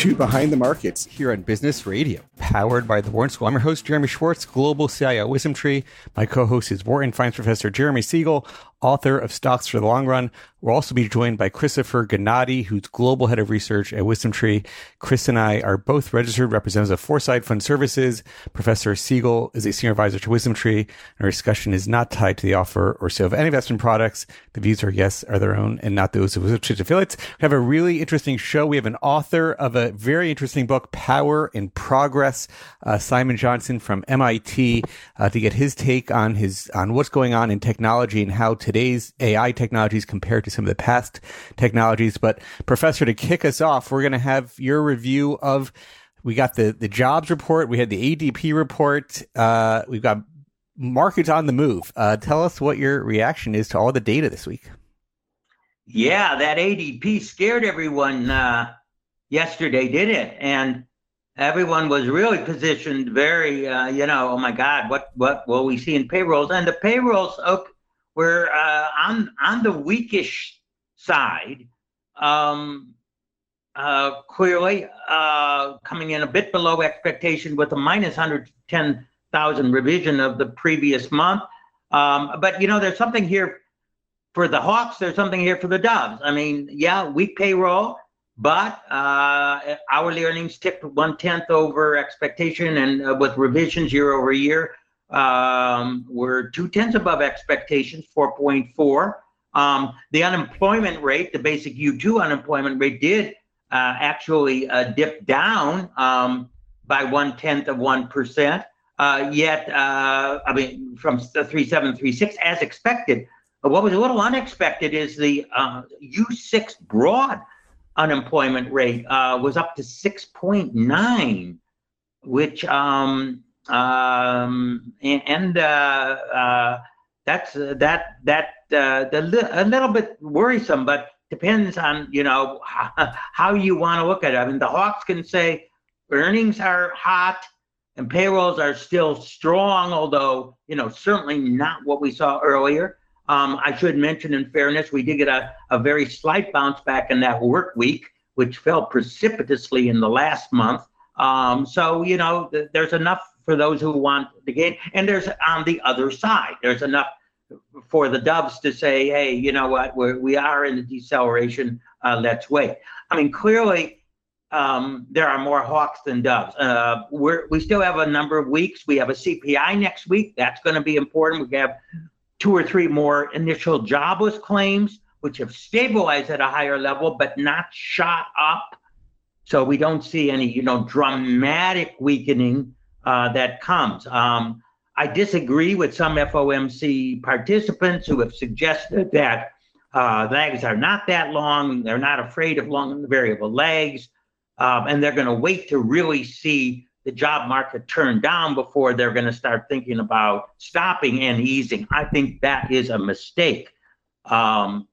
to Behind the Markets here on Business Radio, powered by the Wharton School. I'm your host, Jeremy Schwartz, Global CIO Wisdom Tree. My co-host is Wharton Finance Professor Jeremy Siegel, author of Stocks for the Long Run. We'll also be joined by Christopher Gannatti, who's Global Head of Research at WisdomTree. Chris and I are both registered representatives of Foreside Fund Services. Professor Siegel is a Senior Advisor to WisdomTree. And our discussion is not tied to the offer or sale of any investment products. The views are, yes, are their own and not those of WisdomTree's affiliates. We have a really interesting show. We have an author of a very interesting book, Power and Progress, uh, Simon Johnson from MIT, uh, to get his take on his, on what's going on in technology and how today's AI technologies compared to some of the past technologies. But professor, to kick us off, we're going to have your review of, we got the, the jobs report. We had the ADP report. Uh, we've got markets on the move. Uh, tell us what your reaction is to all the data this week. Yeah, that ADP scared everyone uh, yesterday, did it? And everyone was really positioned very, uh, you know, oh my God, what what will we see in payrolls? And the payrolls okay, were uh, on on the weakish side, um, uh, clearly uh, coming in a bit below expectation with a minus 110,000 revision of the previous month. Um, but you know, there's something here for the Hawks. There's something here for the Doves. I mean, yeah, weak payroll but uh, hourly earnings ticked one tenth over expectation, and uh, with revisions year over year, um, we're two tenths above expectations, 4.4. Um, the unemployment rate, the basic U2 unemployment rate, did uh, actually uh, dip down um, by one tenth of one percent. Uh, yet, uh, I mean, from the 3736 as expected. What was a little unexpected is the U6 broad unemployment rate uh, was up to 6.9, which um, um, and, uh, uh, that's that that uh, the, a little bit worrisome, but depends on you know how, how you want to look at it. I mean, the Hawks can say earnings are hot and payrolls are still strong, although you know certainly not what we saw earlier. Um, I should mention, in fairness, we did get a, a very slight bounce back in that work week, which fell precipitously in the last month. Um, so, you know, th- there's enough for those who want the gain. And there's on the other side, there's enough for the Doves to say, hey, you know what, we're, we are in the deceleration. Uh, let's wait. I mean, clearly, um, there are more hawks than doves. Uh, we're, we still have a number of weeks. We have a CPI next week. That's going to be important. We have two or three more initial jobless claims, which have stabilized at a higher level but not shot up. So we don't see any, you know, dramatic weakening uh, that comes. Um, I disagree with some FOMC participants who have suggested that uh, lags are not that long. They're not afraid of long variable lags, um, and they're going to wait to really see the job market turn down before they're going to start thinking about stopping and easing. I think that is a mistake. Um,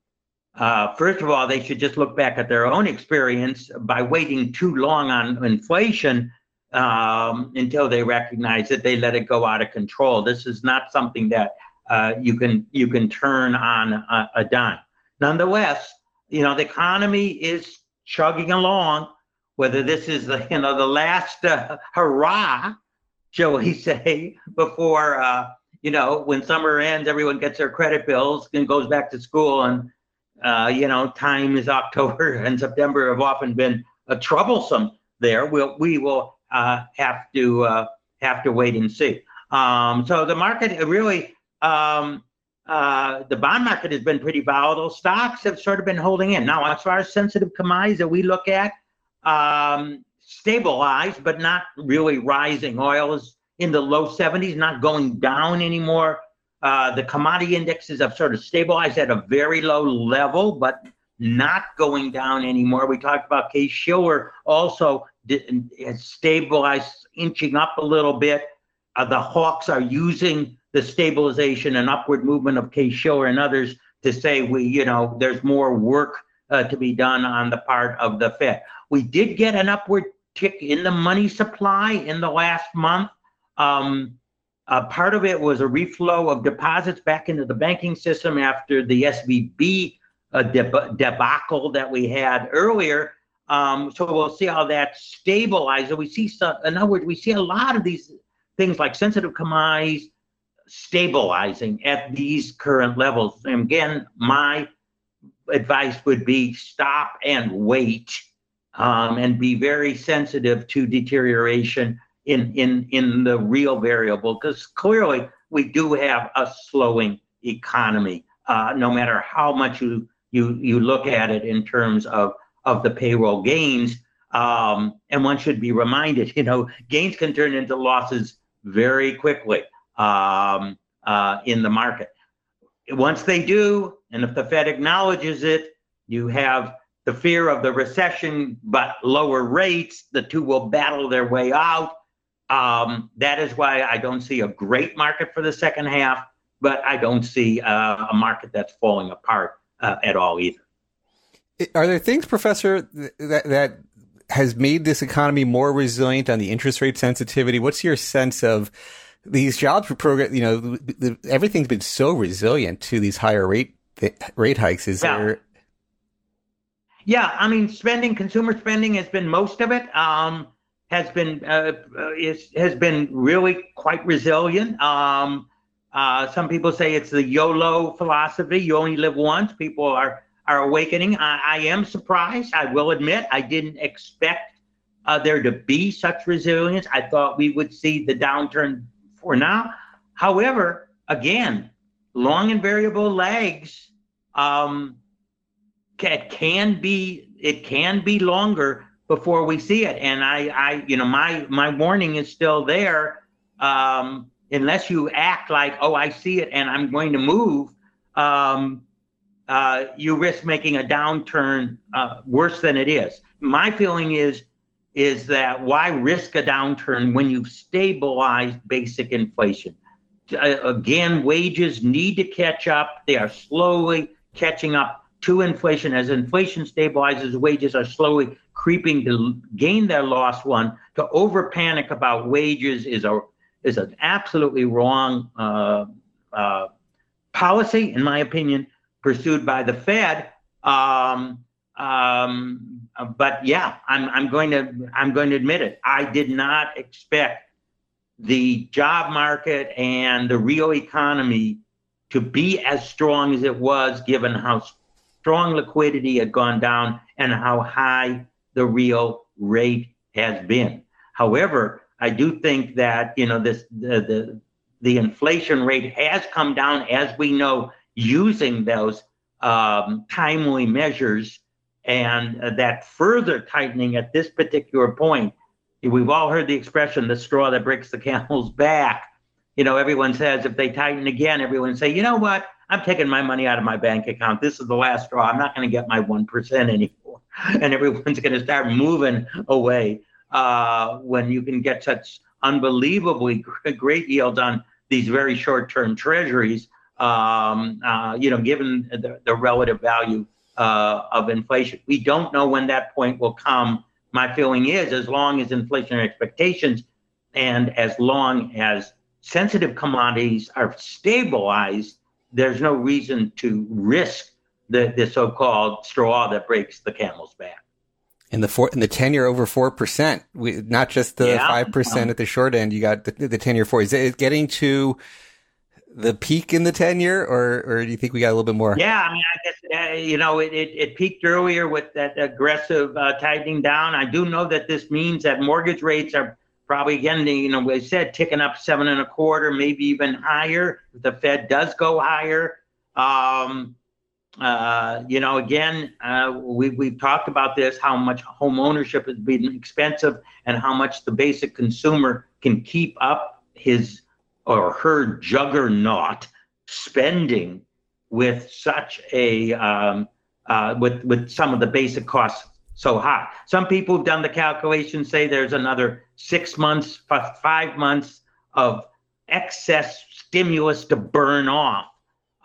uh, first of all, they should just look back at their own experience by waiting too long on inflation um, until they recognize that they let it go out of control. This is not something that uh, you can you can turn on a, a dime. Nonetheless, you know the economy is chugging along whether this is the you know the last uh, hurrah, shall we say, before uh, you know when summer ends, everyone gets their credit bills and goes back to school, and uh, you know time is October and September have often been uh, troublesome. There, we'll we will uh, have to uh, have to wait and see. Um, so the market really. Um, uh, the bond market has been pretty volatile. Stocks have sort of been holding in. Now, as far as sensitive commodities that we look at, um, stabilized, but not really rising. Oil is in the low 70s, not going down anymore. Uh, the commodity indexes have sort of stabilized at a very low level, but not going down anymore. We talked about Case Shiller also has stabilized, inching up a little bit. uh, the hawks are using the stabilization and upward movement of Case-Shiller and others to say we, you know, there's more work uh, to be done on the part of the Fed. We did get an upward tick in the money supply in the last month. Um, uh, part of it was a reflow of deposits back into the banking system after the SVB uh, deb- debacle that we had earlier. Um, so we'll see how that stabilizes. We see some, in other words, we see a lot of these things like sensitive commodities stabilizing at these current levels. And again, my advice would be stop and wait um, and be very sensitive to deterioration in in in the real variable because clearly we do have a slowing economy uh, no matter how much you you you look at it in terms of of the payroll gains um, and one should be reminded you know gains can turn into losses very quickly um, uh, in the market once they do and if the fed acknowledges it you have the fear of the recession but lower rates the two will battle their way out um, that is why I don't see a great market for the second half, but I don't see uh, a market that's falling apart uh, at all either. Are there things, Professor, that that has made this economy more resilient on the interest rate sensitivity? What's your sense of these jobs program? You know, the, the, everything's been so resilient to these higher rate rate hikes. Is yeah. there? Yeah, I mean, spending, consumer spending has been most of it. Um, has been uh, uh, is, has been really quite resilient. Um, uh, some people say it's the YOLO philosophy. You only live once. People are are awakening. I, I am surprised. I will admit I didn't expect uh, there to be such resilience. I thought we would see the downturn for now. However, again, long and variable lags um, can, can be it can be longer before we see it. And I, I, you know, my my warning is still there. Um, unless you act like, oh, I see it and I'm going to move, um, uh, you risk making a downturn uh, worse than it is. My feeling is is that why risk a downturn when you've stabilized basic inflation? Uh, again, wages need to catch up. They are slowly catching up to inflation. As inflation stabilizes, wages are slowly creeping to gain their lost one. To over panic about wages is a is an absolutely wrong uh, uh, policy, in my opinion, pursued by the Fed. Um, um, but yeah, I'm I'm going to I'm going to admit it. I did not expect the job market and the real economy to be as strong as it was, given how strong liquidity had gone down and how high the real rate has been. However, I do think that you know this the, the the inflation rate has come down as we know using those um, timely measures and uh, that further tightening at this particular point we've all heard the expression the straw that breaks the camel's back you know everyone says if they tighten again everyone say you know what I'm taking my money out of my bank account. This is the last straw. I'm not going to get my 1% anymore. And everyone's going to start moving away uh, when you can get such unbelievably great yields on these very short term treasuries, um, uh, you know, given the, the relative value uh, of inflation. We don't know when that point will come. My feeling is as long as inflationary expectations and as long as sensitive commodities are stabilized, there's no reason to risk the, the so-called straw that breaks the camel's back. And the four and the ten year over four percent, not just the five yeah. percent at the short end. You got the, the ten year four. Is it getting to the peak in the ten year, or or do you think we got a little bit more? Yeah, I mean, I guess uh, you know it, it, it, peaked earlier with that aggressive uh, tightening down. I do know that this means that mortgage rates are probably again, you know, we said ticking up seven and a quarter, maybe even higher. If the Fed does go higher. Um, uh, you know, again, uh, we, we've talked about this, how much home ownership has been expensive and how much the basic consumer can keep up his or her juggernaut spending with such a, um, uh, with, with some of the basic costs so high. Some people who've done the calculation say there's another six months, five months of excess stimulus to burn off.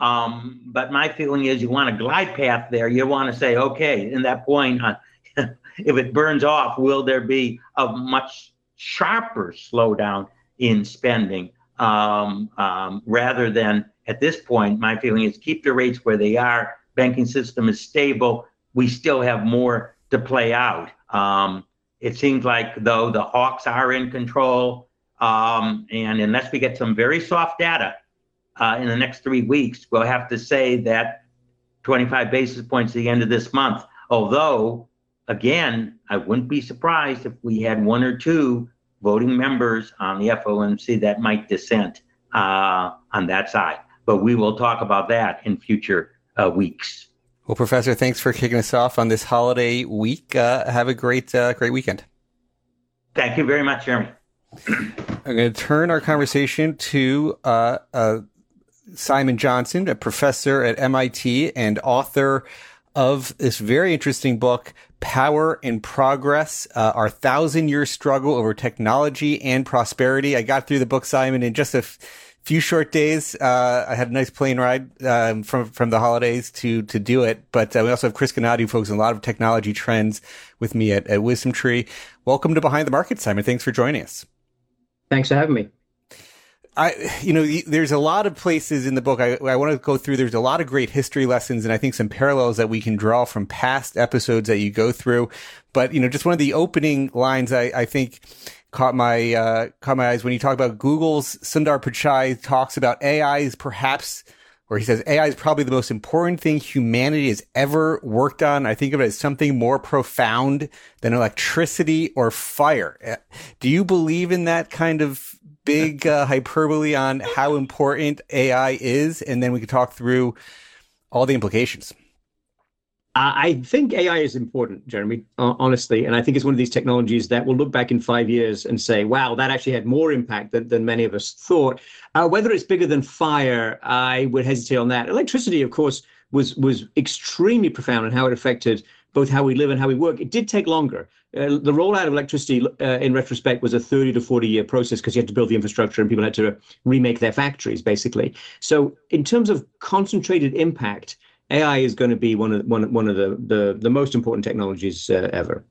Um, but my feeling is you want a glide path there. You want to say, okay, in that point, uh, if it burns off, will there be a much sharper slowdown in spending um, um, rather than at this point? My feeling is keep the rates where they are. Banking system is stable. We still have more to play out. Um, it seems like though the hawks are in control, um, and unless we get some very soft data uh, in the next three weeks, we'll have to say that 25 basis points at the end of this month. Although again, I wouldn't be surprised if we had one or two voting members on the FOMC that might dissent uh, on that side. But we will talk about that in future uh, weeks. Well, Professor, thanks for kicking us off on this holiday week. Uh, have a great, uh, great weekend. Thank you very much, Jeremy. I'm going to turn our conversation to uh, uh, Simon Johnson, a professor at MIT and author of this very interesting book, Power and Progress, uh, our thousand year struggle over technology and prosperity. I got through the book, Simon, in just a f- few short days. Uh, I had a nice plane ride um, from from the holidays to to do it. But uh, we also have Chris Gannatti, who focuses on a lot of technology trends with me at, at Wisdom Tree. Welcome to Behind the Market, Simon. Thanks for joining us. Thanks for having me. I, you know, there's a lot of places in the book I, I want to go through. There's a lot of great history lessons and I think some parallels that we can draw from past episodes that you go through. But, you know, just one of the opening lines I, I think caught my, uh, caught my eyes when you talk about Google's Sundar Pichai talks about AI is perhaps, or he says AI is probably the most important thing humanity has ever worked on. I think of it as something more profound than electricity or fire. Uh, do you believe in that kind of big uh, hyperbole on how important AI is, and then we could talk through all the implications. I think AI is important, Jeremy, honestly. And I think it's one of these technologies that will look back in five years and say, wow, that actually had more impact than, than many of us thought. Uh, whether it's bigger than fire, I would hesitate on that. Electricity, of course, was was extremely profound in how it affected both how we live and how we work. It did take longer. Uh, the rollout of electricity, uh, in retrospect, was a 30 to 40 year process because you had to build the infrastructure and people had to remake their factories, basically. So, in terms of concentrated impact, AI is going to be one of one one of the the, the most important technologies uh, ever.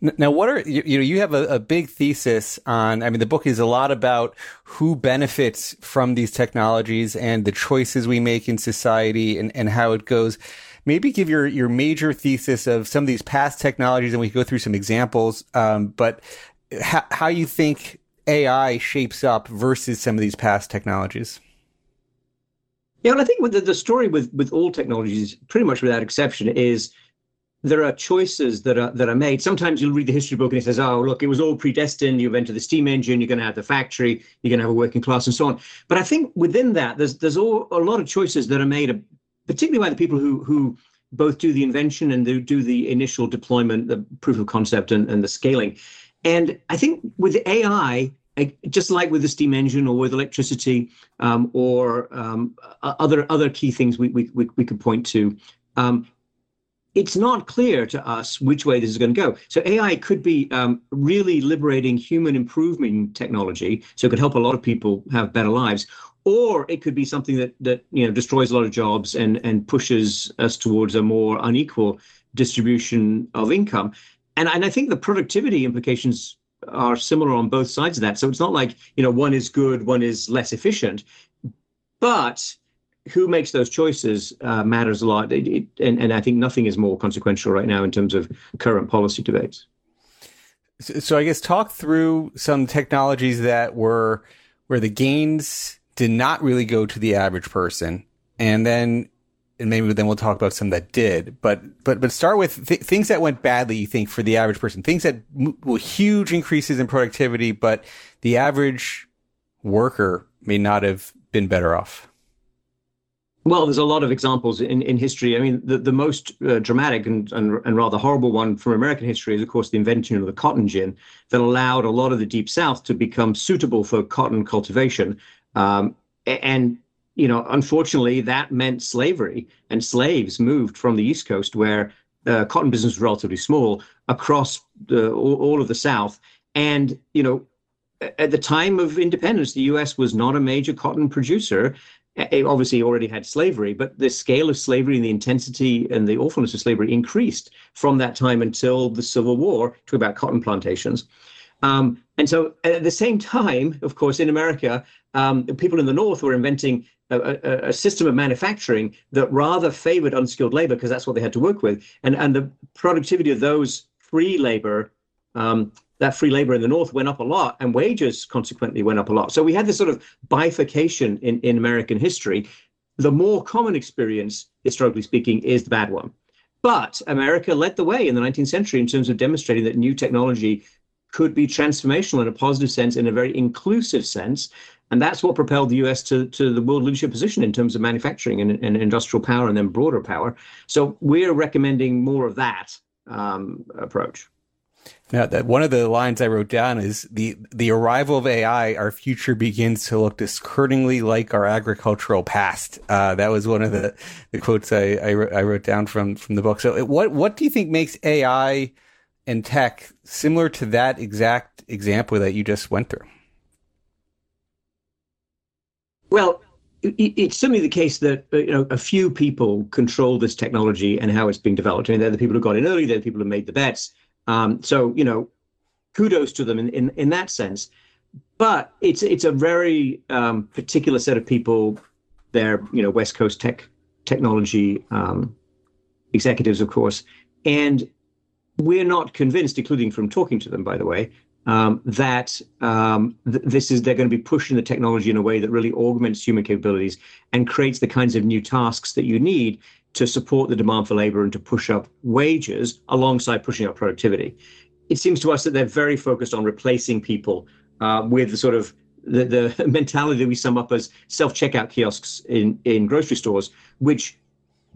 Now, what are you, you know? You have a, a, big thesis on. I mean, the book is a lot about who benefits from these technologies and the choices we make in society and, and how it goes maybe give your your major thesis of some of these past technologies, and we go through some examples. Um, but how, how you think AI shapes up versus some of these past technologies. Yeah, well, I think with the, the story with with all technologies, pretty much without exception, is there are choices that are that are made. Sometimes you'll read the history book and it says, "Oh, look, it was all predestined. You've entered the steam engine. You're going to have the factory. You're going to have a working class, and so on." But I think within that, there's there's all, a lot of choices that are made particularly by the people who who both do the invention and do, the initial deployment, the proof of concept and, and the scaling. And I think with AI, just like with the steam engine or with electricity um, or um, other other key things we, we, we, could point to, um, it's not clear to us which way this is going to go. So AI could be um, really liberating human improvement technology, so it could help a lot of people have better lives, or it could be something that that you know destroys a lot of jobs and and pushes us towards a more unequal distribution of income. And and I think the productivity implications are similar on both sides of that. So it's not like you know one is good, one is less efficient, but who makes those choices uh, matters a lot. It, it, and, and I think nothing is more consequential right now in terms of current policy debates. So I guess talk through some technologies that were where the gains did not really go to the average person. And then, and maybe then we'll talk about some that did, but, but, but start with th- things that went badly, you think, for the average person, things that were huge increases in productivity, but the average worker may not have been better off. Well, there's a lot of examples in, in history. I mean, the, the most uh, dramatic and, and, and rather horrible one from American history is, of course, the invention of the cotton gin that allowed a lot of the deep south to become suitable for cotton cultivation. Um, and you know, unfortunately, that meant slavery, and slaves moved from the East Coast, where uh, cotton business was relatively small, across the, all, all of the South. And you know, at the time of independence, the U.S. was not a major cotton producer. It obviously already had slavery, but the scale of slavery and the intensity and the awfulness of slavery increased from that time until the Civil War to about cotton plantations. Um, and so at the same time, of course, in America, um, people in the North were inventing a, a, a, system of manufacturing that rather favored unskilled labor because that's what they had to work with. And, and the productivity of those free labor, um, that free labor in the North went up a lot and wages consequently went up a lot. So we had this sort of bifurcation in, in American history. The more common experience, historically speaking, is the bad one. But America led the way in the 19th century in terms of demonstrating that new technology could be transformational in a positive sense, in a very inclusive sense. And that's what propelled the US to, to the world leadership position in terms of manufacturing and, and industrial power and then broader power. So we're recommending more of that um, approach. Now, that one of the lines I wrote down is the the arrival of AI, our future begins to look discordingly like our agricultural past. Uh, that was one of the, the quotes I, I, I wrote down from from the book. So, what what do you think makes AI and tech similar to that exact example that you just went through? Well, it's certainly the case that uh, you know a few people control this technology and how it's being developed. I mean, they're the people who got in early. They're the people who made the bets. Um, so you know, kudos to them in, in in that sense. But it's it's a very um, particular set of people. They're you know West Coast tech technology um, executives, of course, and we're not convinced, including from talking to them, by the way, um, that um, th- this is they're going to be pushing the technology in a way that really augments human capabilities and creates the kinds of new tasks that you need to support the demand for labor and to push up wages alongside pushing up productivity. It seems to us that they're very focused on replacing people uh, with the sort of the, the mentality that we sum up as self-checkout kiosks in, in grocery stores, which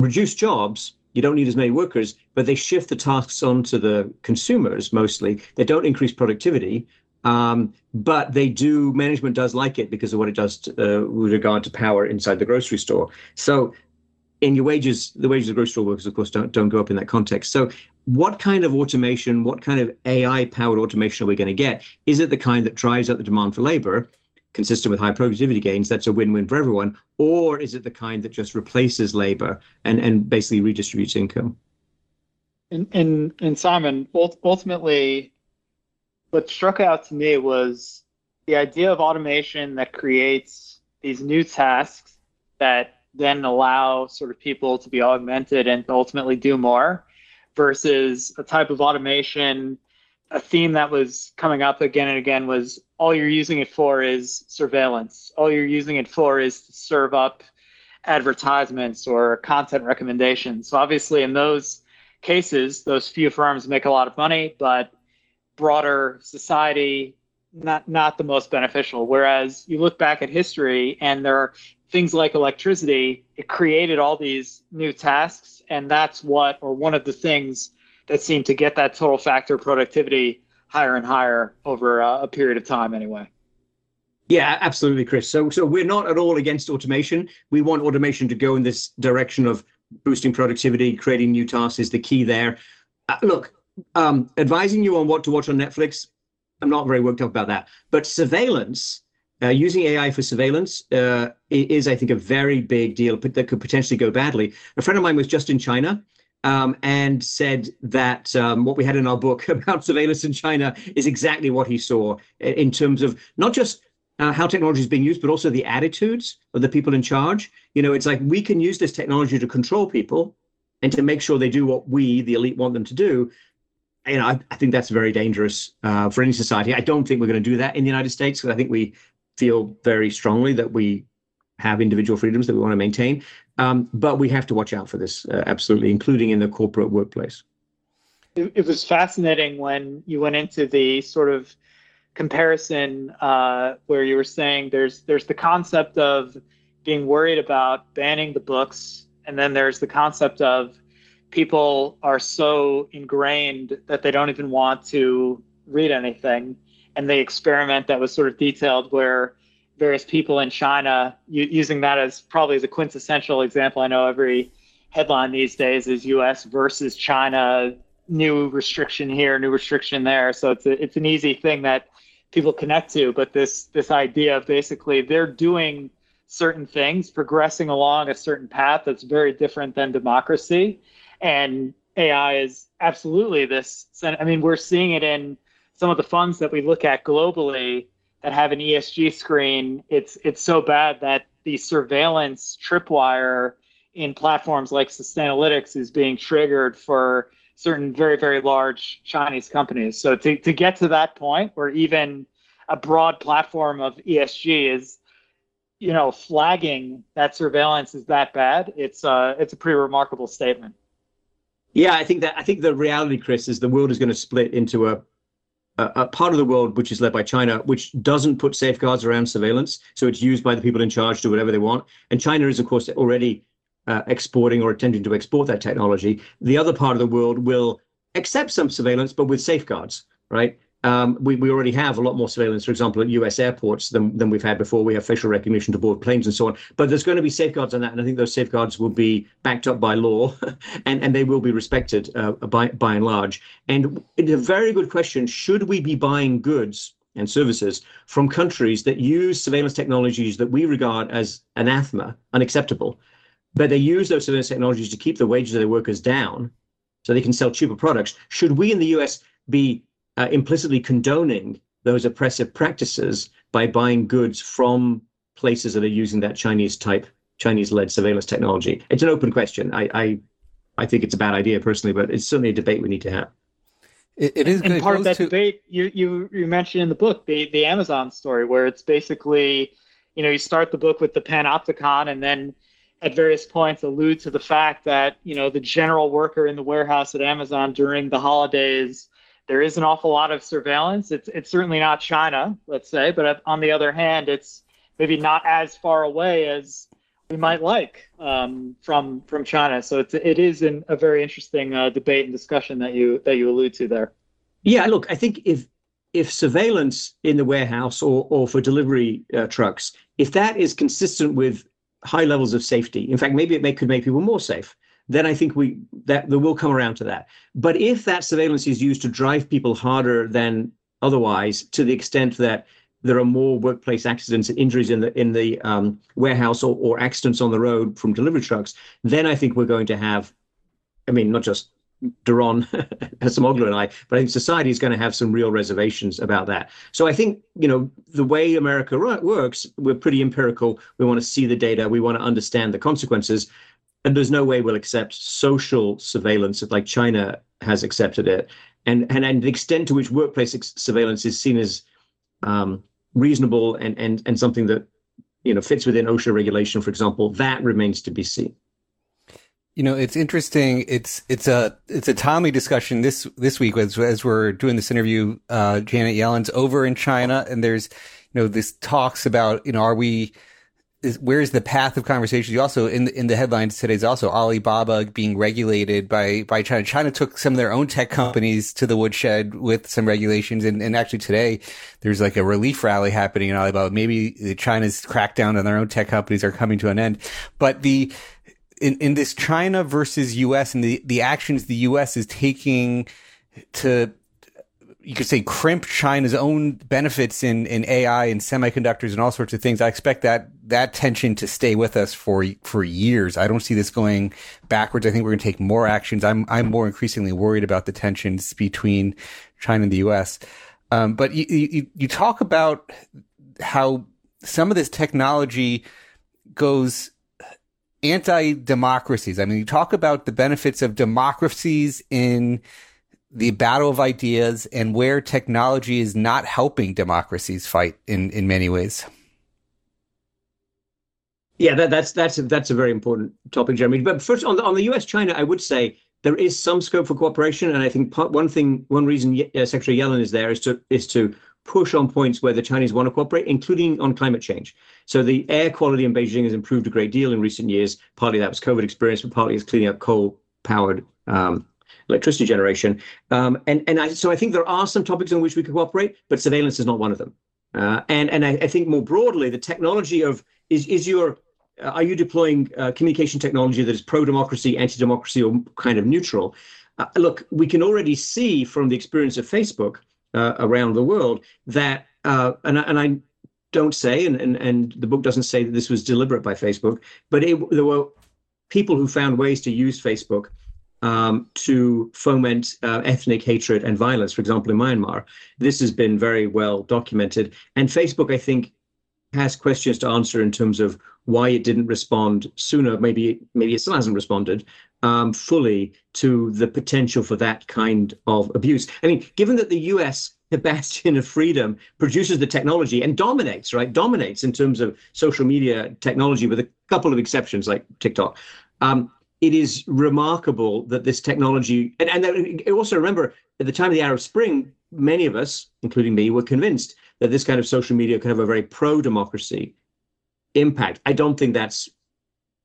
reduce jobs you don't need as many workers, but they shift the tasks onto the consumers mostly. They don't increase productivity, um, but they do. Management does like it because of what it does to, uh, with regard to power inside the grocery store. So, in your wages, the wages of grocery store workers, of course, don't don't go up in that context. So, what kind of automation, what kind of AI powered automation are we going to get? Is it the kind that drives up the demand for labor? consistent with high productivity gains, that's a win-win for everyone? Or is it the kind that just replaces labor and, and basically redistributes income? And, and, and Simon, ultimately, what struck out to me was the idea of automation that creates these new tasks that then allow sort of people to be augmented and ultimately do more versus a type of automation a theme that was coming up again and again was all you're using it for is surveillance. All you're using it for is to serve up advertisements or content recommendations. So obviously in those cases, those few firms make a lot of money, but broader society not not the most beneficial. Whereas you look back at history and there are things like electricity, it created all these new tasks and that's what or one of the things that seem to get that total factor productivity higher and higher over a, a period of time anyway. Yeah, absolutely, Chris. So, so we're not at all against automation. We want automation to go in this direction of boosting productivity, creating new tasks is the key there. Uh, look, um, advising you on what to watch on Netflix, I'm not very worked up about that. But surveillance, uh, using AI for surveillance, uh, is, I think, a very big deal that could potentially go badly. A friend of mine was just in China um, and said that um, what we had in our book about surveillance in China is exactly what he saw in terms of not just uh, how technology is being used, but also the attitudes of the people in charge. You know, it's like we can use this technology to control people and to make sure they do what we, the elite, want them to do. You know, I, I think that's very dangerous uh, for any society. I don't think we're going to do that in the United States because I think we feel very strongly that we have individual freedoms that we want to maintain. Um, but we have to watch out for this, uh, absolutely, including in the corporate workplace. It, it, was fascinating when you went into the sort of comparison uh, where you were saying there's there's the concept of being worried about banning the books, and then there's the concept of people are so ingrained that they don't even want to read anything, and the experiment that was sort of detailed where various people in China, using that as probably the quintessential example. I know every headline these days is U.S. versus China, new restriction here, new restriction there. So it's a, it's an easy thing that people connect to, but this this idea of basically they're doing certain things, progressing along a certain path that's very different than democracy, and AI is absolutely this. I mean, we're seeing it in some of the funds that we look at globally that have an ESG screen. It's it's so bad that the surveillance tripwire in platforms like Sustainalytics is being triggered for certain very, very large Chinese companies. So to, to get to that point where even a broad platform of ESG is, you know, flagging that surveillance is that bad, it's uh, it's a pretty remarkable statement. Yeah, I think that I think the reality, Chris, is the world is going to split into a, a, part of the world which is led by China, which doesn't put safeguards around surveillance, so it's used by the people in charge to do whatever they want. And China is, of course, already uh, exporting or attempting to export that technology. The other part of the world will accept some surveillance, but with safeguards, right? Um, we, already have a lot more surveillance, for example, at US airports than, we've had before. We have facial recognition to board planes and so on. But there's going to be safeguards on that. And I think those safeguards will be backed up by law and, they will be respected uh, by, by and large. And it's a very good question. Should we be buying goods and services from countries that use surveillance technologies that we regard as anathema, unacceptable? but they use those surveillance technologies to keep the wages of their workers down so they can sell cheaper products. Should we in the US be uh, implicitly condoning those oppressive practices by buying goods from places that are using that Chinese type, Chinese led surveillance technology? It's an open question. I, I, I think it's a bad idea personally, but it's certainly a debate we need to have. it, it is and part of that to... debate you, you you mentioned in the book the the Amazon story where it's basically you know you start the book with the panopticon and then at various points allude to the fact that you know the general worker in the warehouse at Amazon during the holidays there is an awful lot of surveillance. It's it's certainly not China, let's say, but on the other hand, it's maybe not as far away as we might like um, from from China. So it's it is an, a very interesting uh, debate and discussion that you that you allude to there. Yeah, look, I think if if surveillance in the warehouse or or for delivery uh, trucks, if that is consistent with high levels of safety. In fact, maybe it may, could make people more safe. Then I think we that there will come around to that. But if that surveillance is used to drive people harder than otherwise, to the extent that there are more workplace accidents and injuries in the in the um, warehouse or, or accidents on the road from delivery trucks, then I think we're going to have, I mean, not just Daron Acemoglu and I, but I think society is going to have some real reservations about that. So I think, you know, the way America works, we're pretty empirical. We want to see the data. We want to understand the consequences. And there's no way we'll accept social surveillance like China has accepted it. And, and, and the extent to which workplace surveillance is seen as um, reasonable and, and, and something that, you know, fits within OSHA regulation, for example, that remains to be seen. You know, it's interesting. It's it's a it's a Tommy discussion this this week as as we're doing this interview. Uh, Janet Yellen's over in China, and there's you know this talks about you know are we is, where's the path of conversation? You also in the, in the headlines today is also Alibaba being regulated by by China. China took some of their own tech companies to the woodshed with some regulations, and, and actually today there's like a relief rally happening in Alibaba. Maybe China's crackdown on their own tech companies are coming to an end, but the in, in this China versus US and the, the actions the US is taking to, you could say crimp China's own benefits in, in AI and semiconductors and all sorts of things. I expect that, that tension to stay with us for, for years. I don't see this going backwards. I think we're going to take more actions. I'm, I'm more increasingly worried about the tensions between China and the US. Um, but you, you, you talk about how some of this technology goes anti-democracies. I mean, you talk about the benefits of democracies in the battle of ideas and where technology is not helping democracies fight in, in many ways. Yeah, that, that's that's a, that's a very important topic, Jeremy. But first, on the on the U.S. China, I would say there is some scope for cooperation, and I think part, one thing, one reason uh, Secretary Yellen is there is to is to push on points where the Chinese want to cooperate, including on climate change. So the air quality in Beijing has improved a great deal in recent years. Partly that was COVID experience, but partly it's cleaning up coal-powered um, electricity generation. Um, and and I, so I think there are some topics on which we could cooperate, but surveillance is not one of them. Uh, and and I, I, think more broadly, the technology of is is your uh, are you deploying uh, communication technology that is pro-democracy, anti-democracy, or kind of neutral? Uh, look, we can already see from the experience of Facebook uh, around the world that uh, and and I don't say, and, and and the book doesn't say that this was deliberate by Facebook, but it, there were people who found ways to use Facebook um, to foment uh, ethnic hatred and violence, for example, in Myanmar. This has been very well documented. And Facebook, I think, has questions to answer in terms of why it didn't respond sooner. Maybe maybe it still hasn't responded um, fully to the potential for that kind of abuse. I mean, given that the U.S. the bastion of freedom produces the technology and dominates, right? Dominates in terms of social media technology, with a couple of exceptions like TikTok. Um, it is remarkable that this technology, and, and also remember at the time of the Arab Spring, many of us, including me, were convinced that this kind of social media could have a very pro-democracy impact. I don't think that's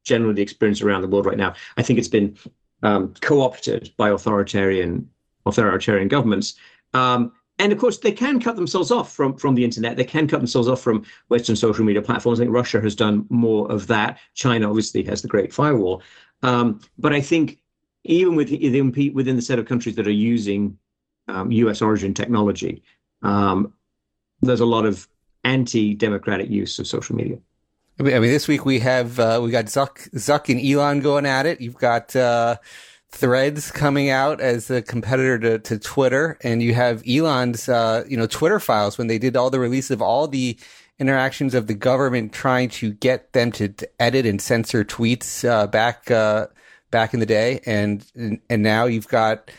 generally the experience around the world right now. I think it's been um, co-opted by authoritarian authoritarian governments. Um, and of course, they can cut themselves off from, from the internet. They can cut themselves off from Western social media platforms. I think Russia has done more of that. China obviously has the Great Firewall. Um, but I think even with, within the set of countries that are using um, US origin technology, um, there's a lot of anti-democratic use of social media. I mean, this week we have uh, we got Zuck, Zuck and Elon going at it. You've got uh, Threads coming out as a competitor to, to Twitter, and you have Elon's uh, you know Twitter files when they did all the release of all the interactions of the government trying to get them to, to edit and censor tweets uh, back uh, back in the day, and, and and now you've got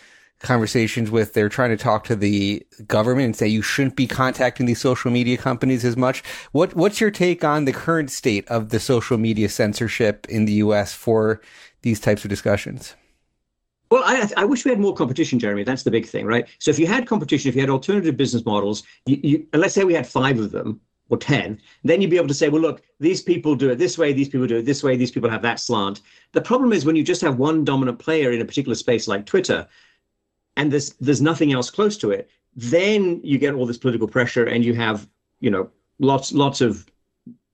conversations with they're trying to talk to the government and say you shouldn't be contacting these social media companies as much. What what's your take on the current state of the social media censorship in the U.S. for these types of discussions? Well, I, I wish we had more competition, Jeremy. That's the big thing, right? So if you had competition, if you had alternative business models, you, you, and let's say we had five of them, or 10, then you'd be able to say, well, look, these people do it this way, these people do it this way, these people have that slant. The problem is when you just have one dominant player in a particular space like Twitter, and there's there's nothing else close to it, then you get all this political pressure and you have, you know, lots lots of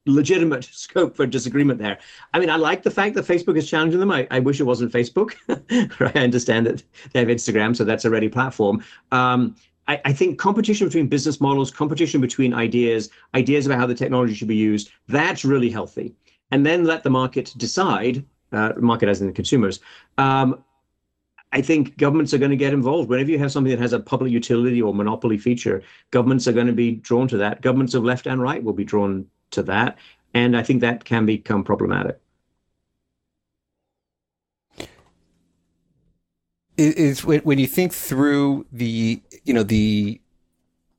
legitimate scope for disagreement there. I mean, I like the fact that Facebook is challenging them. I, I wish it wasn't Facebook. I understand that they have Instagram, so that's a ready platform. Um, I, I, think competition between business models, competition between ideas, ideas about how the technology should be used, that's really healthy. And then let the market decide, uh, market as in the consumers. Um, I think governments are going to get involved. Whenever you have something that has a public utility or monopoly feature, governments are going to be drawn to that. Governments of left and right will be drawn to that. And I think that can become problematic. is when you think through the you know the,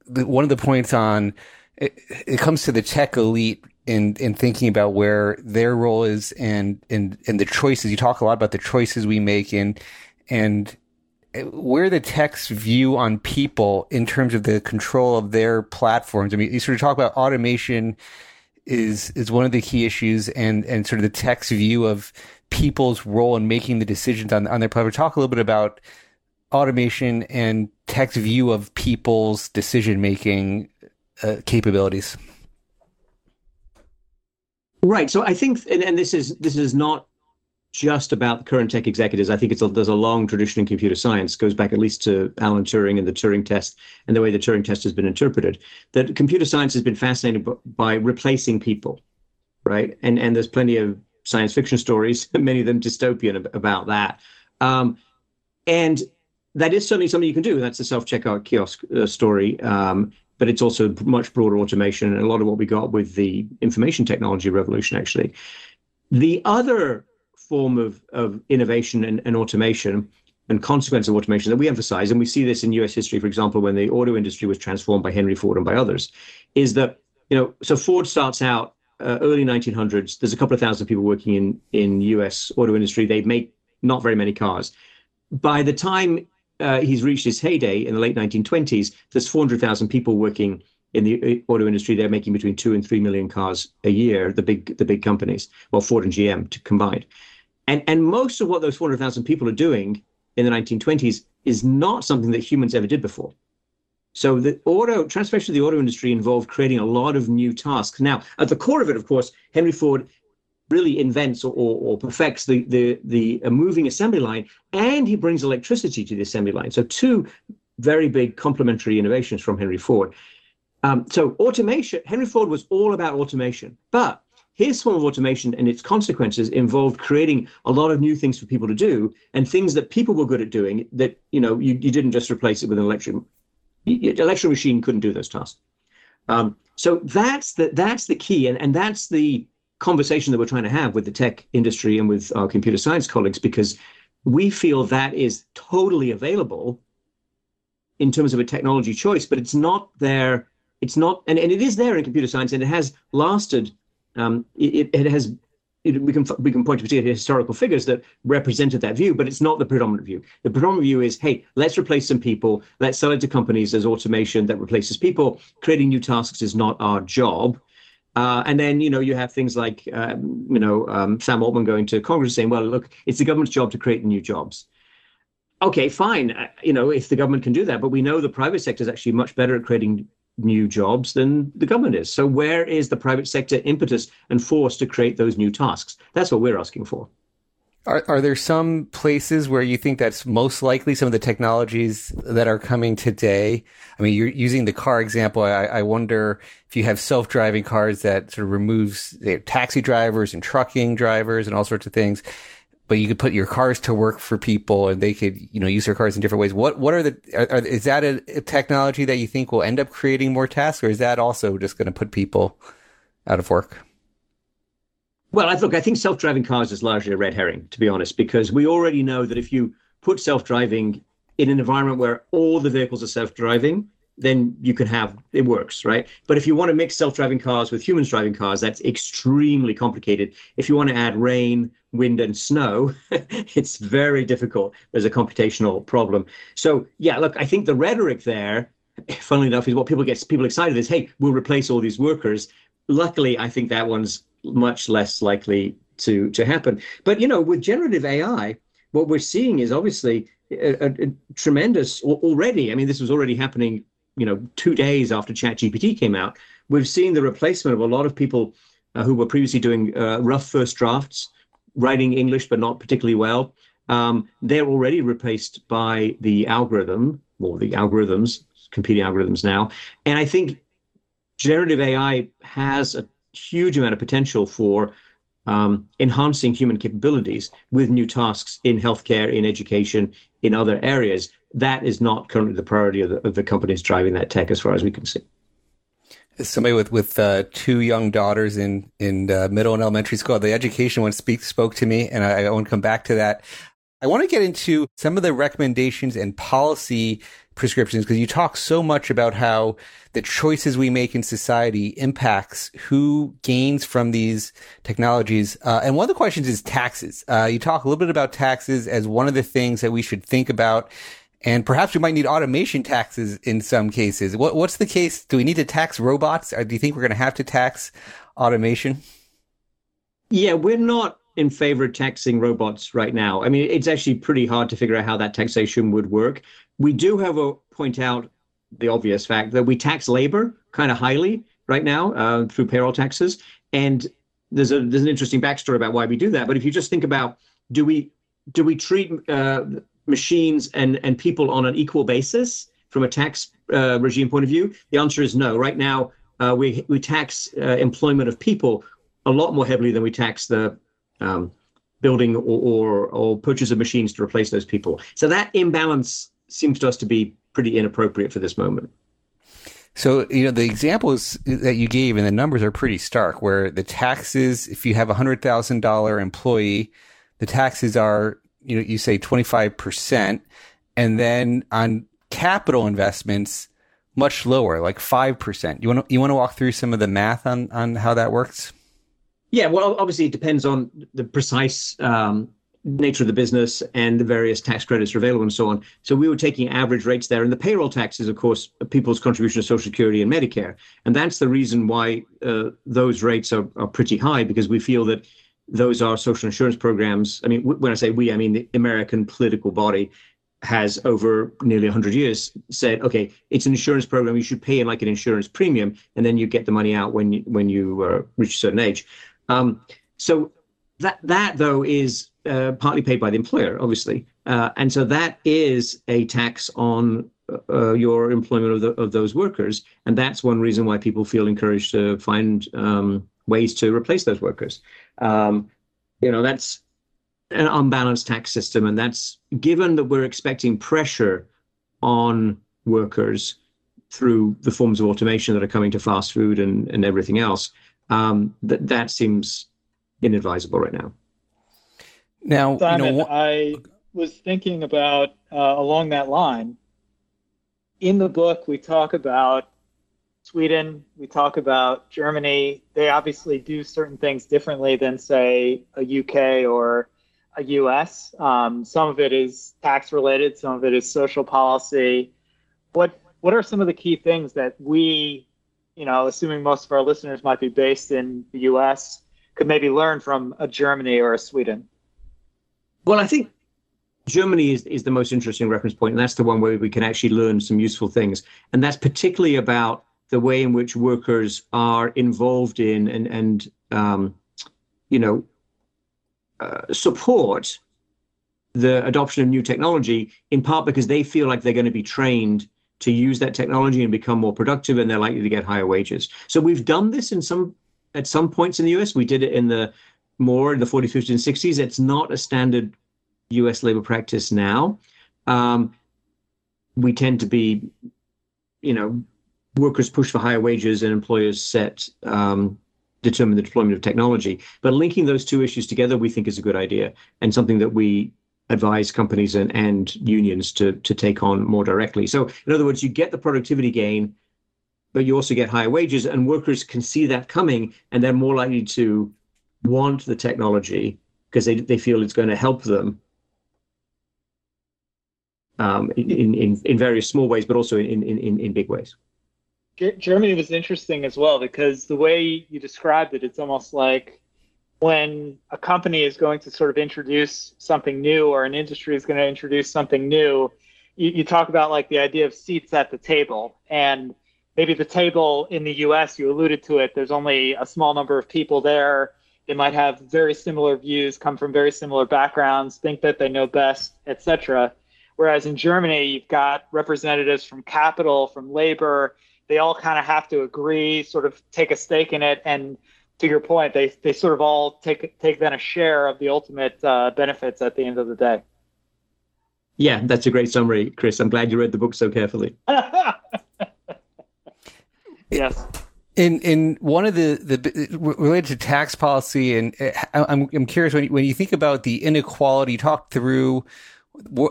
the one of the points on it, it, comes to the tech elite in in thinking about where their role is and and and the choices you talk a lot about the choices we make and and eh, where the tech's view on people in terms of the control of their platforms. I mean, you sort of talk about automation is is one of the key issues and and sort of the tech's view of people's role in making the decisions on, on their platform. Talk a little bit about automation and tech's view of people's decision making uh, capabilities. Right. So I think, and, and, this is this is not just about current tech executives. I think it's a, there's a long tradition in computer science, goes back at least to Alan Turing and the Turing test and the way the Turing test has been interpreted. That computer science has been fascinated by, replacing people, right? And and there's plenty of science fiction stories, many of them dystopian about that. Um, and that is certainly something you can do. That's a self-checkout kiosk uh, story. Um, but it's also much broader automation and a lot of what we got with the information technology revolution, actually. The other form of, of innovation and, and automation and consequence of automation that we emphasize, and we see this in US history, for example, when the auto industry was transformed by Henry Ford and by others, is that, you know, so Ford starts out uh, early 1900s, there's a couple of thousand people working in in U.S. auto industry. They make not very many cars. By the time uh, he's reached his heyday in the late 1920s, there's 400,000 people working in the uh, auto industry. They're making between two and three million cars a year. The big the big companies, well, Ford and GM to combined, and and most of what those 400,000 people are doing in the 1920s is not something that humans ever did before. So the auto transformation of the auto industry involved creating a lot of new tasks. Now, at the core of it, of course, Henry Ford really invents or, or, or perfects the the the moving assembly line, and he brings electricity to the assembly line. So two very big complementary innovations from Henry Ford. Um, so automation, Henry Ford was all about automation, but his form of automation and its consequences involved creating a lot of new things for people to do and things that people were good at doing that you know you, you didn't just replace it with an electric electric machine couldn't do those tasks. Um, so that's the that's the key and, and that's the conversation that we're trying to have with the tech industry and with our computer science colleagues because we feel that is totally available in terms of a technology choice but it's not there it's not and, and it is there in computer science and it has lasted um, it, it has it, we can we can point to particular historical figures that represented that view, but it's not the predominant view. The predominant view is, hey, let's replace some people. Let's sell it to companies as automation that replaces people. Creating new tasks is not our job. Uh, and then you know you have things like um, you know um, Sam Altman going to Congress saying, well, look, it's the government's job to create new jobs. Okay, fine. Uh, you know if the government can do that, but we know the private sector is actually much better at creating new jobs than the government is. So where is the private sector impetus and force to create those new tasks? That's what we're asking for. Are, are there some places where you think that's most likely some of the technologies that are coming today? I mean, you're using the car example. I, I wonder if you have self-driving cars that sort of removes taxi drivers and trucking drivers and all sorts of things but you could put your cars to work for people and they could, you know, use their cars in different ways. What, what are the, are, are, is that a, a, technology that you think will end up creating more tasks or is that also just going to put people out of work? Well, I look, I think self-driving cars is largely a red herring, to be honest, because we already know that if you put self-driving in an environment where all the vehicles are self-driving, then you can have it works, right? But if you want to mix self-driving cars with humans driving cars, that's extremely complicated. If you want to add rain, wind, and snow, it's very difficult. There's a computational problem. So yeah, look, I think the rhetoric there, funnily enough, is what people get people excited is, hey, we'll replace all these workers. Luckily, I think that one's much less likely to to happen. But you know, with generative AI, what we're seeing is obviously a, a, a tremendous already. I mean, this was already happening you know, two days after ChatGPT came out, we've seen the replacement of a lot of people uh, who were previously doing uh, rough first drafts, writing English but not particularly well. Um, they're already replaced by the algorithm or the algorithms, competing algorithms now. And I think generative AI has a huge amount of potential for um, enhancing human capabilities with new tasks in healthcare, in education, in other areas that is not currently the priority of the, of the companies driving that tech, as far as we can see. Somebody with with uh, two young daughters in in uh, middle and elementary school, the education one speak, spoke to me, and I, I want to come back to that. I want to get into some of the recommendations and policy prescriptions because you talk so much about how the choices we make in society impacts who gains from these technologies. Uh, and one of the questions is taxes. Uh, you talk a little bit about taxes as one of the things that we should think about and perhaps we might need automation taxes in some cases. What, what's the case? Do we need to tax robots? Or do you think we're going to have to tax automation? Yeah, we're not in favor of taxing robots right now. I mean, it's actually pretty hard to figure out how that taxation would work. We do, however, point out the obvious fact that we tax labor kind of highly right now uh, through payroll taxes, and there's a there's an interesting backstory about why we do that. But if you just think about do we do we treat uh, machines and, and people on an equal basis from a tax uh, regime point of view? The answer is no. Right now, uh, we, we tax uh, employment of people a lot more heavily than we tax the um, building or, or, or purchase of machines to replace those people. So that imbalance seems to us to be pretty inappropriate for this moment. So, you know, the examples that you gave and the numbers are pretty stark where the taxes, if you have a hundred thousand dollar employee, the taxes are you know, you say 25%. And then on capital investments, much lower, like 5%. You want to, you want to walk through some of the math on, on how that works? Yeah, well, obviously it depends on the precise um, nature of the business and the various tax credits available and so on. So we were taking average rates there. And the payroll tax is, of course, people's contribution to Social Security and Medicare. And that's the reason why uh, those rates are, are pretty high, because we feel that those are social insurance programs. I mean, when I say we, I mean the American political body has over nearly 100 years said, okay, it's an insurance program. You should pay in like an insurance premium, and then you get the money out when you when you uh, reach a certain age. Um, so that that though is uh, partly paid by the employer, obviously, uh, and so that is a tax on uh, your employment of, the, of those workers. And that's one reason why people feel encouraged to find um, ways to replace those workers. Um, you know, that's an unbalanced tax system. And that's given that we're expecting pressure on workers through the forms of automation that are coming to fast food and, and everything else, um, that, that seems inadvisable right now. Now, Simon, you know, I was thinking about uh, along that line in the book, we talk about Sweden, we talk about Germany. They obviously do certain things differently than, say, a UK or a US. Um, some of it is tax related, some of it is social policy. What what are some of the key things that we, you know, assuming most of our listeners might be based in the US, could maybe learn from a Germany or a Sweden? Well, I think Germany is, is the most interesting reference point, and that's the one where we can actually learn some useful things. And that's particularly about the way in which workers are involved in and, and um, you know, uh, support the adoption of new technology, in part because they feel like they're going to be trained to use that technology and become more productive, and they're likely to get higher wages. So we've done this in some at some points in the US. We did it in the more in the 40s, 50s, and 60s. It's not a standard U.S. labor practice now. Um, we tend to be, you know, workers push for higher wages and employers set um, determine the deployment of technology. But linking those two issues together, we think is a good idea and something that we advise companies and, and unions to to take on more directly. So, in other words, you get the productivity gain, but you also get higher wages, and workers can see that coming, and they're more likely to want the technology because they, they feel it's going to help them um, in, in, in various small ways, but also in, in, in big ways. Germany was interesting as well because the way you described it, it's almost like when a company is going to sort of introduce something new or an industry is going to introduce something new, you, you talk about like the idea of seats at the table. And maybe the table in the US, you alluded to it, there's only a small number of people there. They might have very similar views, come from very similar backgrounds, think that they know best, etc. Whereas in Germany, you've got representatives from capital, from labor. They all kind of have to agree, sort of take a stake in it. And to your point, they, they sort of all take take then a share of the ultimate uh, benefits at the end of the day. Yeah, that's a great summary, Chris. I'm glad you read the book so carefully. yes. In in one of the the related to tax policy, and uh, I'm I'm curious when you, when you think about the inequality, talk through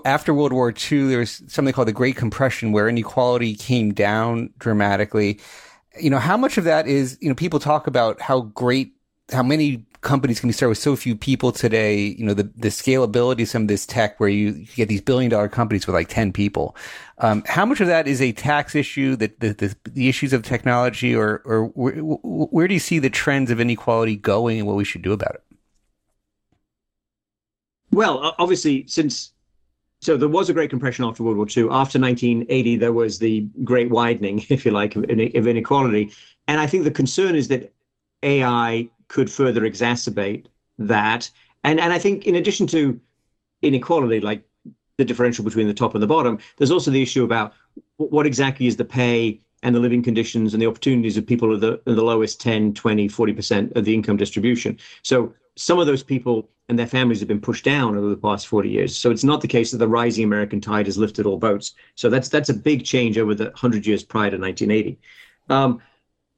after World War II, there was something called the Great Compression where inequality came down dramatically. You know, how much of that is, you know, people talk about how great, how many companies can be started with so few people today, you know, the, the scalability of some of this tech where you, you get these billion dollar companies with like 10 people. Um, how much of that is a tax issue, that the, the, the, issues of technology, or, or where, where do you see the trends of inequality going and what we should do about it? Well, obviously, since so there was a great compression after World War II. After 1980, there was the great widening, if you like, of inequality. And I think the concern is that AI could further exacerbate that. And and I think in addition to inequality, like the differential between the top and the bottom, there's also the issue about what exactly is the pay and the living conditions and the opportunities of people at the, the lowest 10, 20, 40% of the income distribution. So some of those people and their families have been pushed down over the past 40 years. So it's not the case that the rising American tide has lifted all boats. So that's that's a big change over the 100 years prior to 1980. Um,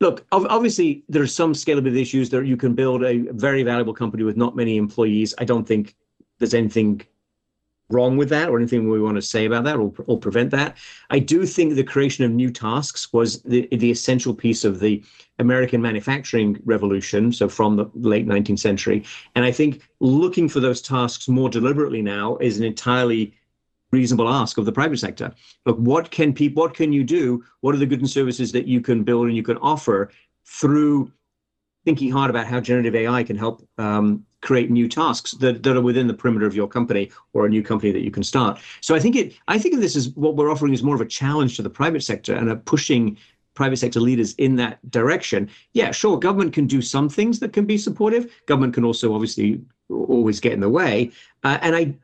look, obviously there are some scalability issues that you can build a very valuable company with not many employees. I don't think there's anything wrong with that or anything we want to say about that or, or prevent that. I do think the creation of new tasks was the, the essential piece of the American manufacturing revolution, so from the late 19th century. And I think looking for those tasks more deliberately now is an entirely reasonable ask of the private sector. Look, what can people, what can you do? What are the goods and services that you can build and you can offer through thinking hard about how generative AI can help um, create new tasks that, that are within the perimeter of your company or a new company that you can start. So I think it I think this is what we're offering is more of a challenge to the private sector and a pushing private sector leaders in that direction. Yeah, sure, government can do some things that can be supportive. Government can also obviously always get in the way. Uh, and I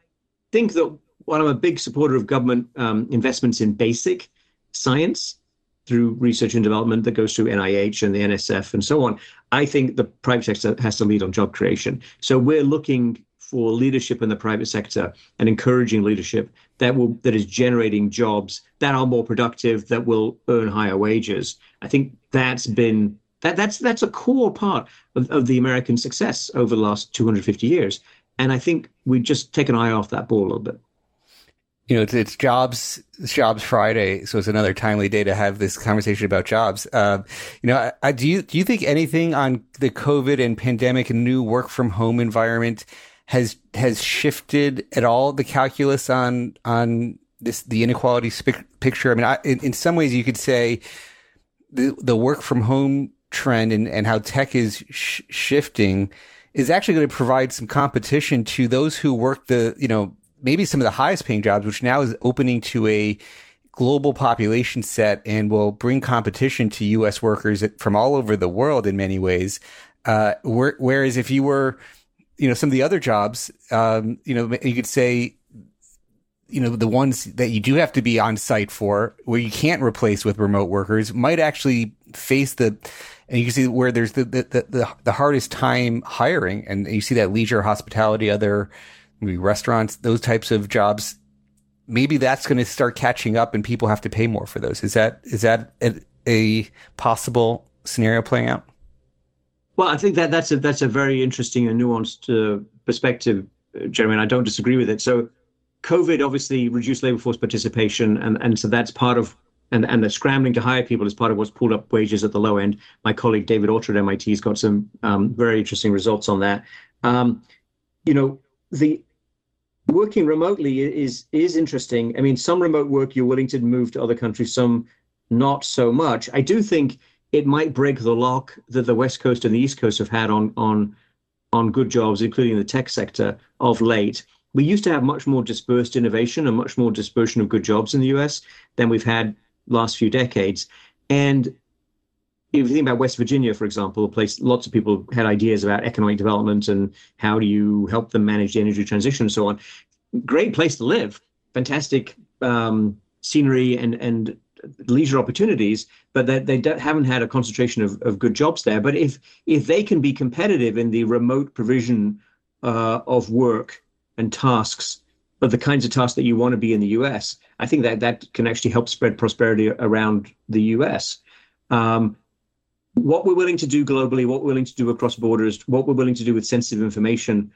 think that while I'm a big supporter of government um, investments in basic science through research and development that goes through NIH and the NSF and so on, I think the private sector has to lead on job creation. So we're looking for leadership in the private sector and encouraging leadership that will that is generating jobs that are more productive that will earn higher wages. I think that's been that that's that's a core part of, of the American success over the last 250 years. And I think we just take an eye off that ball a little bit you know, it's, it's jobs, jobs Friday. So it's another timely day to have this conversation about jobs. Uh, you know, I, I, do you, do you think anything on the COVID and pandemic and new work from home environment has, has shifted at all the calculus on, on this, the inequality picture? I mean, I, in, in some ways you could say the, the work from home trend and, and how tech is sh- shifting is actually going to provide some competition to those who work the, you know, maybe some of the highest paying jobs, which now is opening to a global population set and will bring competition to U.S. workers from all over the world in many ways. Uh, whereas if you were, you know, some of the other jobs, um, you know, you could say, you know, the ones that you do have to be on site for, where you can't replace with remote workers, might actually face the, and you can see where there's the the the, the hardest time hiring, and you see that leisure, hospitality, other maybe restaurants, those types of jobs, maybe that's going to start catching up and people have to pay more for those. Is that is that a, a possible scenario playing out? Well, I think that that's a that's a very interesting and nuanced uh, perspective, Jeremy. And I don't disagree with it. So, COVID obviously reduced labor force participation, and and so that's part of and and the scrambling to hire people is part of what's pulled up wages at the low end. My colleague David Autor at MIT has got some um, very interesting results on that. Um, you know, the working remotely is is interesting. I mean, some remote work you're willing to move to other countries, some not so much. I do think it might break the lock that the West Coast and the East Coast have had on on on good jobs, including the tech sector of late. We used to have much more dispersed innovation and much more dispersion of good jobs in the US than we've had last few decades. And if you think about West Virginia, for example, a place lots of people had ideas about economic development and how do you help them manage the energy transition and so on. Great place to live, fantastic um, scenery and and leisure opportunities, but that they, haven't had a concentration of, of good jobs there. But if if they can be competitive in the remote provision uh, of work and tasks, of the kinds of tasks that you want to be in the U.S., I think that that can actually help spread prosperity around the U.S. Um, what we're willing to do globally, what we're willing to do across borders, what we're willing to do with sensitive information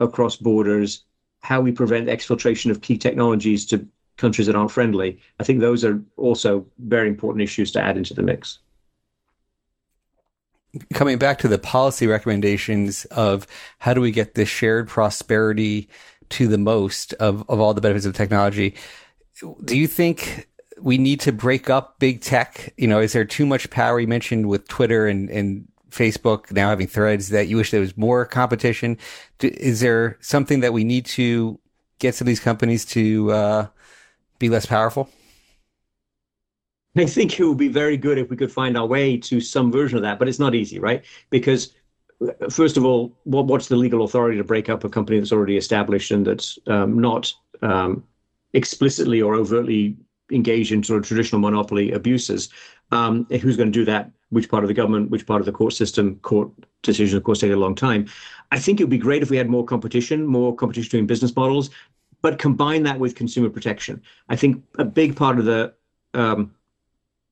across borders, how we prevent exfiltration of key technologies to countries that aren't friendly. I think those are also very important issues to add into the mix. Coming back to the policy recommendations of how do we get this shared prosperity to the most of, of all the benefits of technology, do you think we need to break up big tech? You know, is there too much power? You mentioned with Twitter and, and Facebook now having threads that you wish there was more competition. Is there something that we need to get some of these companies to uh, be less powerful? I think it would be very good if we could find our way to some version of that, but it's not easy, right? Because uh, first of all, what, what's the legal authority to break up a company that's already established and that's um, not um, explicitly or overtly engage in sort of traditional monopoly abuses. Um, who's going to do that? Which part of the government? Which part of the court system? Court decisions, of course, take a long time. I think it would be great if we had more competition, more competition between business models, but combine that with consumer protection. I think a big part of the um,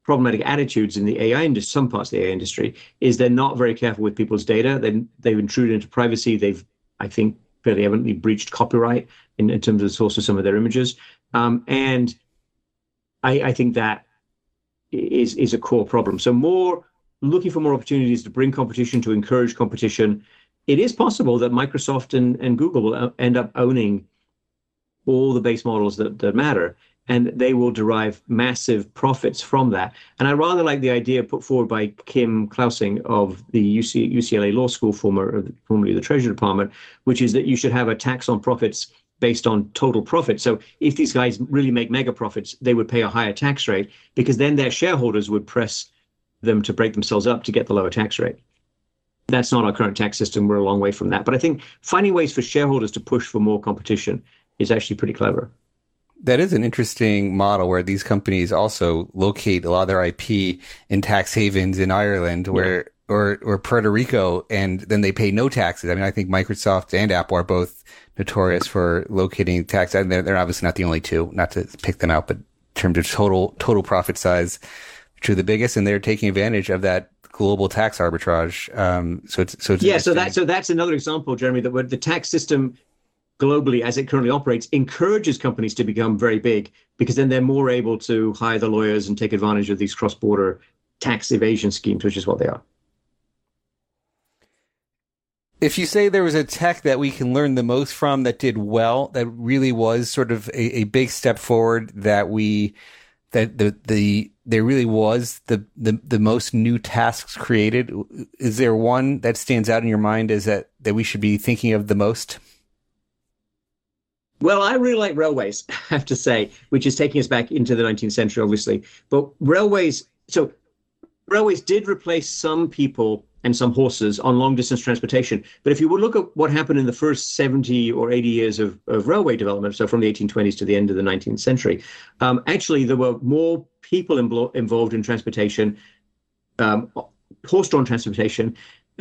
problematic attitudes in the AI industry, some parts of the AI industry, is they're not very careful with people's data. They, they've intruded into privacy. They've, I think, fairly evidently breached copyright in, in terms of the source of some of their images. Um, and I, I think that is is a core problem. So more looking for more opportunities to bring competition, to encourage competition. It is possible that Microsoft and, and Google will uh, end up owning all the base models that, that matter, and they will derive massive profits from that. And I rather like the idea put forward by Kim Clausing of the UC, UCLA Law School, former, formerly the Treasury Department, which is that you should have a tax on profits based on total profit. So if these guys really make mega profits, they would pay a higher tax rate because then their shareholders would press them to break themselves up to get the lower tax rate. That's not our current tax system. We're a long way from that. But I think finding ways for shareholders to push for more competition is actually pretty clever. That is an interesting model where these companies also locate a lot of their IP in tax havens in Ireland, where yeah. or or Puerto Rico, and then they pay no taxes. I mean, I think Microsoft and Apple are both notorious for locating tax. And they're, they're obviously not the only two, not to pick them out, but in terms of total total profit size, to the biggest, and they're taking advantage of that global tax arbitrage. Um, so it's so it's yeah. So that so that's another example, Jeremy, that the tax system globally, as it currently operates, encourages companies to become very big because then they're more able to hire the lawyers and take advantage of these cross-border tax evasion schemes, which is what they are. If you say there was a tech that we can learn the most from that did well, that really was sort of a, a big step forward that we that the the there really was the, the the most new tasks created. Is there one that stands out in your mind as that that we should be thinking of the most? Well, I really like railways, I have to say, which is taking us back into the 19th century, obviously. But railways, so railways did replace some people and some horses on long distance transportation. But if you would look at what happened in the first 70 or 80 years of, of railway development, so from the 1820s to the end of the 19th century, um, actually there were more people involved in transportation, um, horse drawn transportation,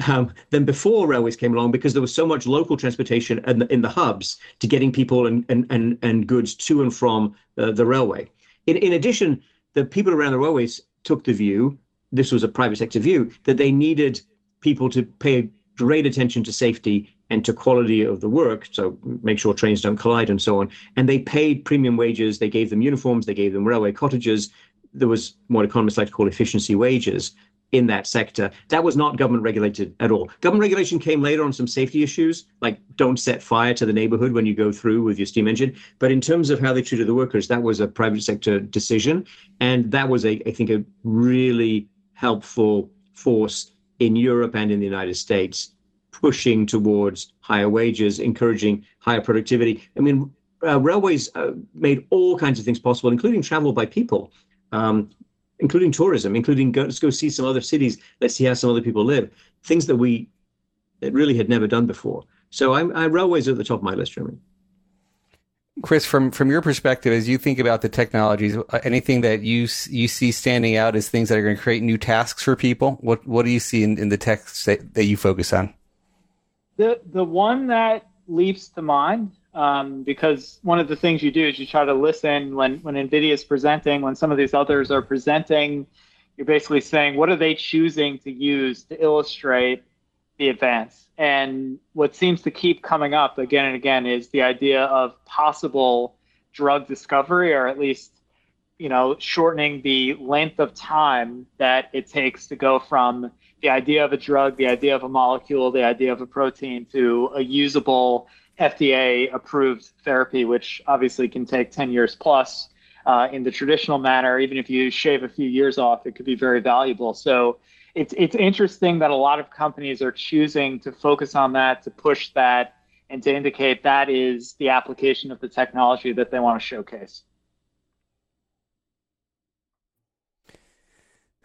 um, than before railways came along because there was so much local transportation in the, in the hubs to getting people and, and, and, and goods to and from uh, the railway. In, in addition, the people around the railways took the view, this was a private sector view, that they needed people to pay great attention to safety and to quality of the work. So make sure trains don't collide and so on. And they paid premium wages. They gave them uniforms. They gave them railway cottages. There was what economists like to call efficiency wages in that sector. That was not government regulated at all. Government regulation came later on some safety issues, like don't set fire to the neighborhood when you go through with your steam engine. But in terms of how they treated the workers, that was a private sector decision. And that was, a, I think, a really helpful force in Europe and in the United States, pushing towards higher wages, encouraging higher productivity. I mean, uh, railways uh, made all kinds of things possible, including travel by people, um, including tourism, including go, let's go see some other cities, let's see how some other people live, things that we that really had never done before. So I'm, I, railways are at the top of my list, Jeremy. Chris, from from your perspective, as you think about the technologies, uh, anything that you you see standing out as things that are going to create new tasks for people? What what do you see in, in the tech that, that you focus on? The the one that leaps to mind, um, because one of the things you do is you try to listen when when NVIDIA is presenting, when some of these others are presenting, you're basically saying what are they choosing to use to illustrate the advance. And what seems to keep coming up again and again is the idea of possible drug discovery, or at least, you know, shortening the length of time that it takes to go from the idea of a drug, the idea of a molecule, the idea of a protein to a usable FDA approved therapy, which obviously can take 10 years plus. Uh, in the traditional manner, even if you shave a few years off, it could be very valuable. So it's it's interesting that a lot of companies are choosing to focus on that, to push that, and to indicate that is the application of the technology that they want to showcase.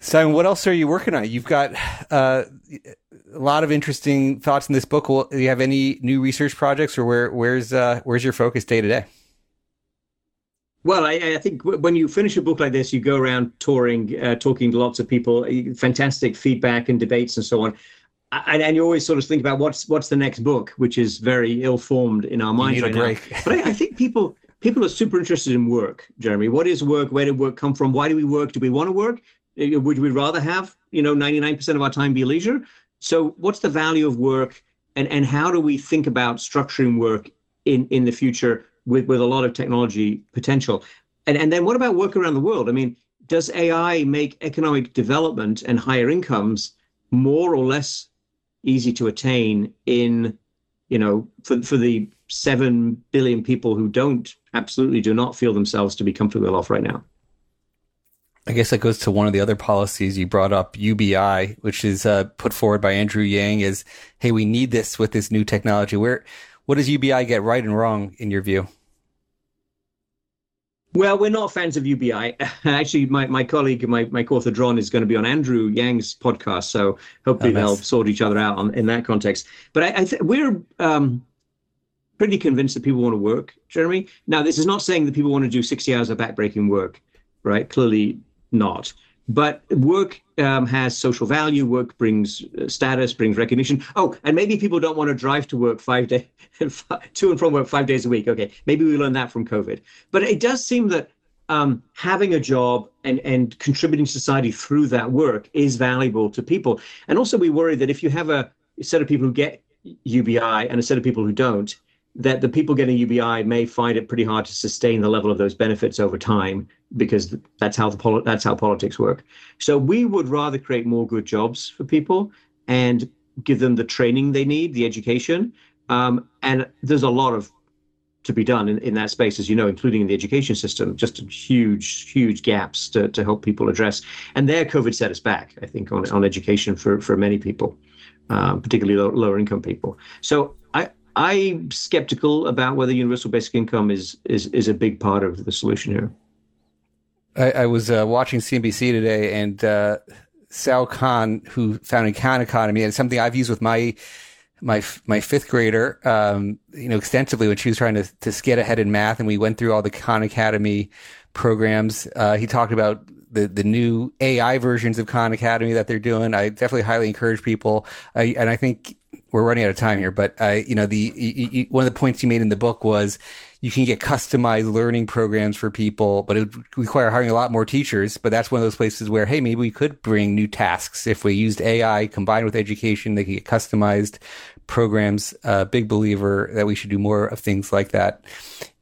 Simon, what else are you working on? You've got uh, a lot of interesting thoughts in this book. do you have any new research projects, or where where's uh, where's your focus day to day? Well, I, I, think when you finish a book like this, you go around touring, uh, talking to lots of people, fantastic feedback and debates and so on. And, and, you always sort of think about what's what's the next book, which is very ill-formed in our minds right now. But I, I think people people are super interested in work, Jeremy. What is work? Where did work come from? Why do we work? Do we want to work? Uh, would we rather have you know 99% of our time be leisure? So what's the value of work, and and how do we think about structuring work in in the future with, with a lot of technology potential. And, and then what about work around the world? I mean, does AI make economic development and higher incomes more or less easy to attain in, you know, for, for the 7 billion people who don't, absolutely do not feel themselves to be comfortable off right now? I guess that goes to one of the other policies you brought up, UBI, which is uh, put forward by Andrew Yang Is hey, we need this with this new technology. Where, what does UBI get right and wrong in your view? Well, we're not fans of UBI. Actually, my, my colleague, my, my co-author Daron, is going to be on Andrew Yang's podcast, so hopefully oh, nice. they'll sort each other out on, in that context. But I, I th- we're um, pretty convinced that people want to work, Jeremy. Now, this is not saying that people want to do 60 hours of backbreaking work, right? Clearly not. But work um, has social value. Work brings uh, status, brings recognition. Oh, and maybe people don't want to drive to work five days, to and from work five days a week. Okay, maybe we learned that from COVID. But it does seem that um, having a job and, and contributing to society through that work is valuable to people. And also, we worry that if you have a set of people who get UBI and a set of people who don't, that the people getting UBI may find it pretty hard to sustain the level of those benefits over time because that's how the poli- that's how politics work. So we would rather create more good jobs for people and give them the training they need, the education. Um, and there's a lot of to be done in, in that space, as you know, including in the education system, just huge, huge gaps to, to help people address. And there, COVID set us back, I think, on, on education for, for many people, um, particularly low, lower income people. So I, I'm skeptical about whether universal basic income is is is a big part of the solution here. I, I was uh, watching CNBC today, and uh, Sal Khan, who founded Khan Academy, and something I've used with my my my fifth grader, um, you know, extensively when she was trying to to get ahead in math, and we went through all the Khan Academy programs. Uh, he talked about the the new AI versions of Khan Academy that they're doing. I definitely highly encourage people, I, and I think we're running out of time here, but I, you know, the you, you, one of the points you made in the book was you can get customized learning programs for people, but it would require hiring a lot more teachers. But that's one of those places where, hey, maybe we could bring new tasks if we used AI combined with education. They could get customized programs. Uh, big believer that we should do more of things like that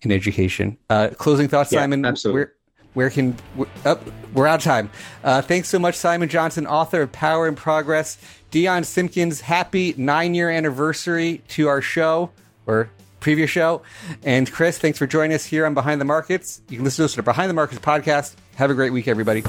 in education. Uh, closing thoughts, yeah, Simon. Absolutely. Where, where can we're, oh, we're out of time. Uh, thanks so much, Simon Johnson, author of Power and Progress. Dion Simpkins, happy nine year anniversary to our show or previous show. And Chris, thanks for joining us here on Behind the Markets. You can listen to us the Behind the Markets podcast. Have a great week, everybody.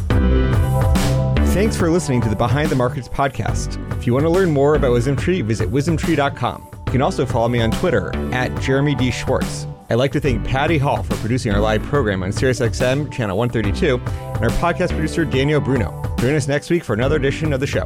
Thanks for listening to the Behind the Markets podcast. If you want to learn more about WisdomTree, visit wisdomtree.com. You can also follow me on Twitter at Jeremy D. Schwartz. I'd like to thank Patty Hall for producing our live program on SiriusXM channel 132 and our podcast producer Daniel Bruno. Join us next week for another edition of the show.